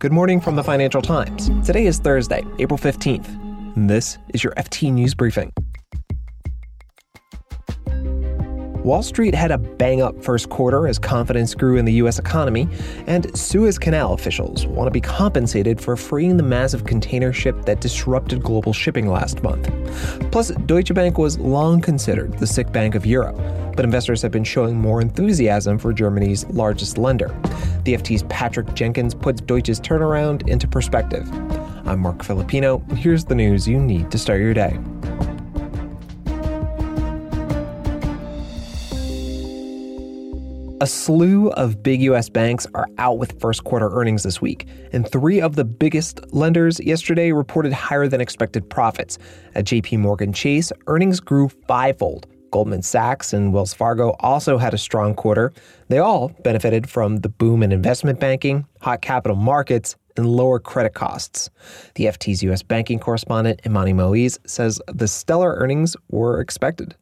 Good morning from the Financial Times. Today is Thursday, April 15th. And this is your FT News Briefing. Wall Street had a bang up first quarter as confidence grew in the U.S. economy, and Suez Canal officials want to be compensated for freeing the massive container ship that disrupted global shipping last month. Plus, Deutsche Bank was long considered the sick bank of Europe, but investors have been showing more enthusiasm for Germany's largest lender. The FT's Patrick Jenkins puts Deutsche's turnaround into perspective. I'm Marc Filippino. Here's the news you need to start your day. A slew of big US banks are out with first quarter earnings this week, and three of the biggest lenders yesterday reported higher than expected profits. At JP Morgan Chase, earnings grew fivefold. Goldman Sachs and Wells Fargo also had a strong quarter. They all benefited from the boom in investment banking, hot capital markets, and lower credit costs. The FT's US banking correspondent Imani Moise says the stellar earnings were expected.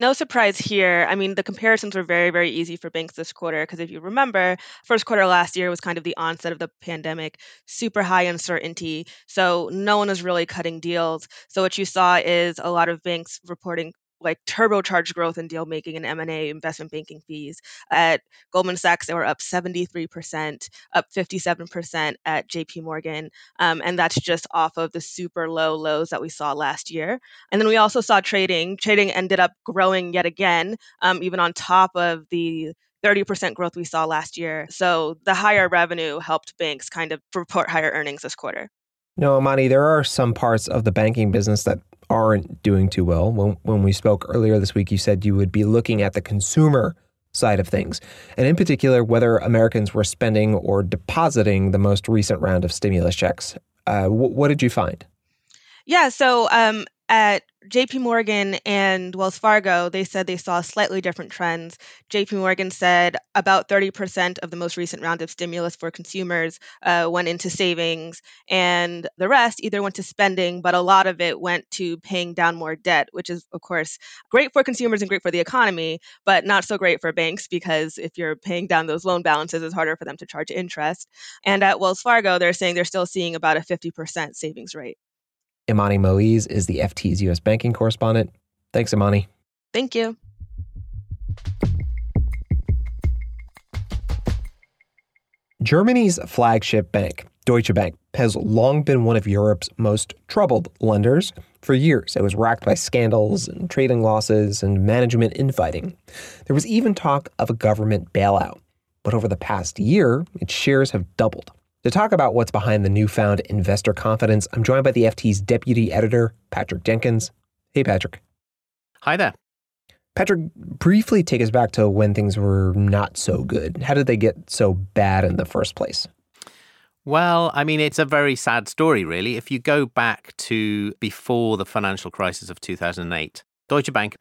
No surprise here. I mean, the comparisons were very, very easy for banks this quarter because if you remember, first quarter last year was kind of the onset of the pandemic, super high uncertainty. So no one was really cutting deals. So what you saw is a lot of banks reporting like turbocharged growth in deal making and M&A investment banking fees. At Goldman Sachs, they were up 73%, up 57% at JP Morgan. Um, and that's just off of the super low lows that we saw last year. And then we also saw trading. Trading ended up growing yet again, um, even on top of the 30% growth we saw last year. So the higher revenue helped banks kind of report higher earnings this quarter. No, Imani, there are some parts of the banking business that aren't doing too well. When, when we spoke earlier this week, you said you would be looking at the consumer side of things, and in particular, whether Americans were spending or depositing the most recent round of stimulus checks. Uh, wh- what did you find? Yeah, so um, at JP Morgan and Wells Fargo, they said they saw slightly different trends. JP Morgan said about 30% of the most recent round of stimulus for consumers uh, went into savings, and the rest either went to spending, but a lot of it went to paying down more debt, which is, of course, great for consumers and great for the economy, but not so great for banks because if you're paying down those loan balances, it's harder for them to charge interest. And at Wells Fargo, they're saying they're still seeing about a 50% savings rate. Imani Moise is the FT's U.S. banking correspondent. Thanks, Imani. Thank you. Germany's flagship bank, Deutsche Bank, has long been one of Europe's most troubled lenders. For years, it was racked by scandals and trading losses and management infighting. There was even talk of a government bailout. But over the past year, its shares have doubled. To talk about what's behind the newfound investor confidence, I'm joined by the FT's deputy editor, Patrick Jenkins. Hey, Patrick. Hi there. Patrick, briefly take us back to when things were not so good. How did they get so bad in the first place? Well, I mean, it's a very sad story, really. If you go back to before the financial crisis of 2008, Deutsche Bank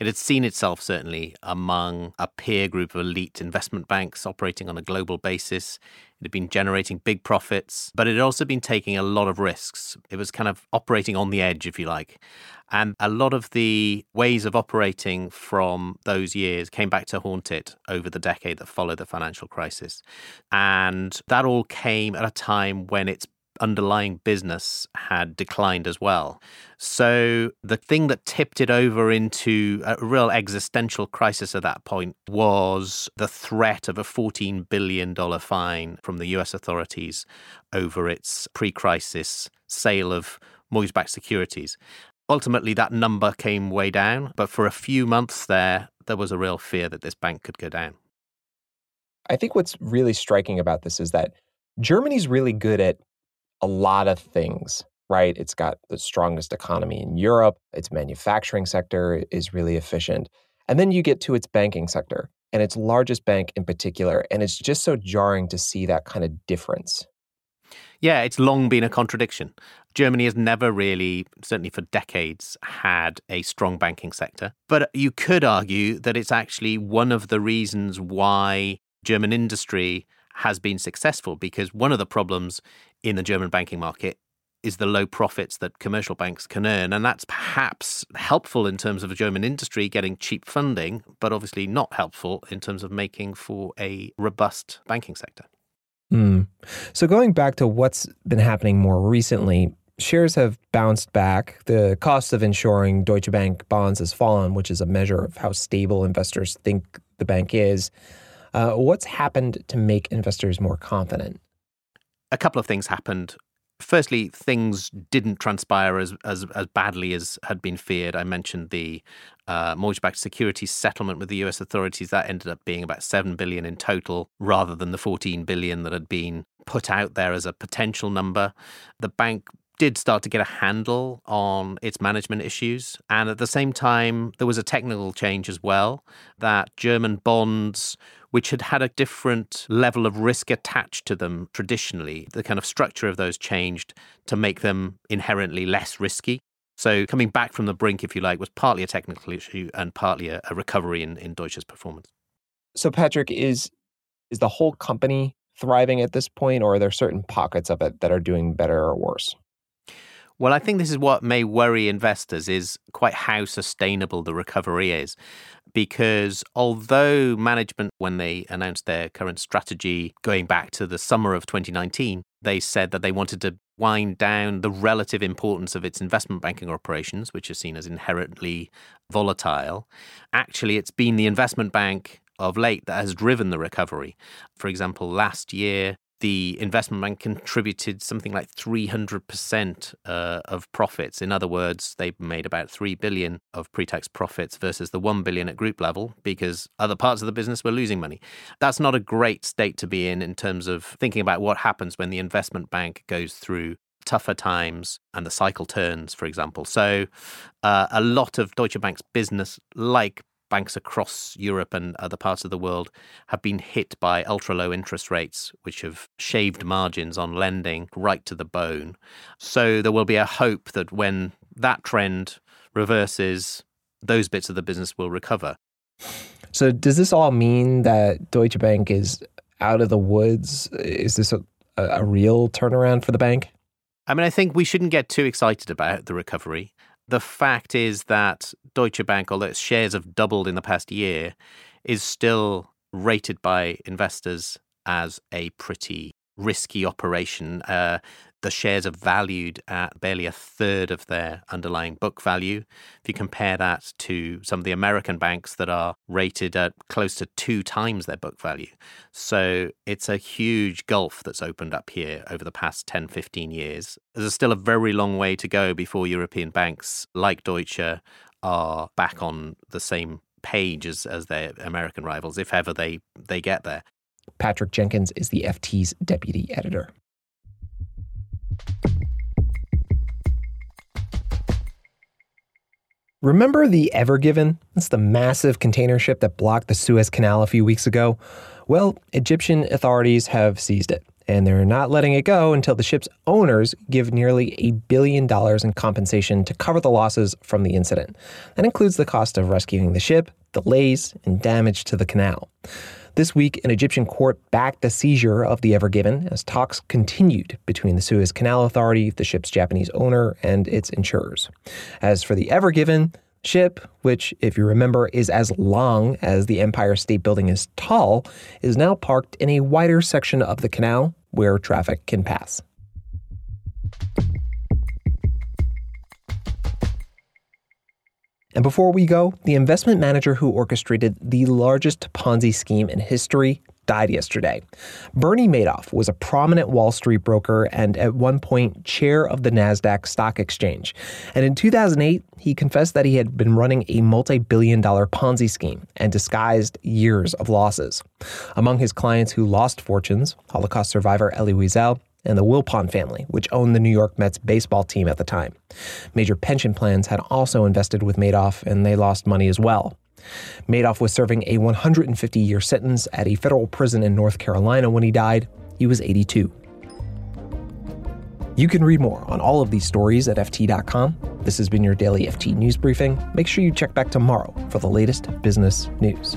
it had seen itself certainly among a peer group of elite investment banks operating on a global basis. It had been generating big profits, but it had also been taking a lot of risks. It was kind of operating on the edge, if you like. And a lot of the ways of operating from those years came back to haunt it over the decade that followed the financial crisis. And that all came at a time when its underlying business had declined as well. So the thing that tipped it over into a real existential crisis at that point was the threat of a $14 billion fine from the US authorities over its pre crisis sale of mortgage backed securities. Ultimately, that number came way down, but for a few months there, there was a real fear that this bank could go down. I think what's really striking about this is that Germany's really good at a lot of things, right? It's got the strongest economy in Europe. Its manufacturing sector is really efficient. And then you get to its banking sector and its largest bank in particular. And it's just so jarring to see that kind of difference. Yeah, it's long been a contradiction. Germany has never really, certainly for decades, had a strong banking sector. But you could argue that it's actually one of the reasons why German industry has been successful because one of the problems in the German banking market is the low profits that commercial banks can earn. And that's perhaps helpful in terms of a German industry getting cheap funding, but obviously not helpful in terms of making for a robust banking sector. Mm. So, going back to what's been happening more recently, shares have bounced back. The cost of insuring Deutsche Bank bonds has fallen, which is a measure of how stable investors think the bank is. Uh, what's happened to make investors more confident? A couple of things happened. Firstly, things didn't transpire as, as, as badly as had been feared. I mentioned the uh, mortgage-backed securities settlement with the U.S. authorities. That ended up being about seven billion in total, rather than the 14 billion that had been put out there as a potential number. The bank did start to get a handle on its management issues. And at the same time, there was a technical change as well that German bonds, which had had a different level of risk attached to them traditionally, the kind of structure of those changed to make them inherently less risky. So coming back from the brink, if you like, was partly a technical issue and partly a, a recovery in, in Deutsche's performance. So Patrick, is is the whole company thriving at this point, or are there certain pockets of it that are doing better or worse? Well, I think this is what may worry investors is quite how sustainable the recovery is. Because although management, when they announced their current strategy going back to the summer of 2019, they said that they wanted to wind down the relative importance of its investment banking operations, which are seen as inherently volatile. Actually, it's been the investment bank of late that has driven the recovery. For example, last year, the investment bank contributed something like 300% uh, of profits. In other words, they made about 3 billion of pre-tax profits versus the 1 billion at group level because other parts of the business were losing money. That's not a great state to be in in terms of thinking about what happens when the investment bank goes through tougher times and the cycle turns, for example. So, uh, a lot of Deutsche Bank's business, like banks across Europe and other parts of the world have been hit by ultra low interest rates, which have shaved margins on lending right to the bone. So there will be a hope that when that trend reverses, those bits of the business will recover. So, does this all mean that Deutsche Bank is out of the woods? Is this a, a real turnaround for the bank? I mean, I think we shouldn't get too excited about the recovery the fact is that Deutsche Bank, although its shares have doubled in the past year, is still rated by investors as a pretty risky operation. Uh, the shares are valued at barely a third of their underlying book value. If you compare that to some of the American banks that are rated at close to two times their book value. So it's a huge gulf that's opened up here over the past 10, 15 years. There's still a very long way to go before European banks like Deutsche are back on the same page as, as their American rivals, if ever they, they get there. Patrick Jenkins is the FT's deputy editor. Remember the Ever Given? That's the massive container ship that blocked the Suez Canal a few weeks ago. Well, Egyptian authorities have seized it, and they're not letting it go until the ship's owners give nearly a billion dollars in compensation to cover the losses from the incident. That includes the cost of rescuing the ship, delays, and damage to the canal. This week, an Egyptian court backed the seizure of the Ever Given as talks continued between the Suez Canal Authority, the ship's Japanese owner, and its insurers. As for the Ever Given, ship, which, if you remember, is as long as the Empire State Building is tall, is now parked in a wider section of the canal where traffic can pass. And before we go, the investment manager who orchestrated the largest Ponzi scheme in history died yesterday. Bernie Madoff was a prominent Wall Street broker and at one point chair of the NASDAQ stock exchange. And in 2008, he confessed that he had been running a multi billion dollar Ponzi scheme and disguised years of losses. Among his clients who lost fortunes, Holocaust survivor Elie Wiesel and the Wilpon family, which owned the New York Mets baseball team at the time. Major pension plans had also invested with Madoff, and they lost money as well. Madoff was serving a 150 year sentence at a federal prison in North Carolina when he died. He was 82. You can read more on all of these stories at FT.com. This has been your daily FT News Briefing. Make sure you check back tomorrow for the latest business news.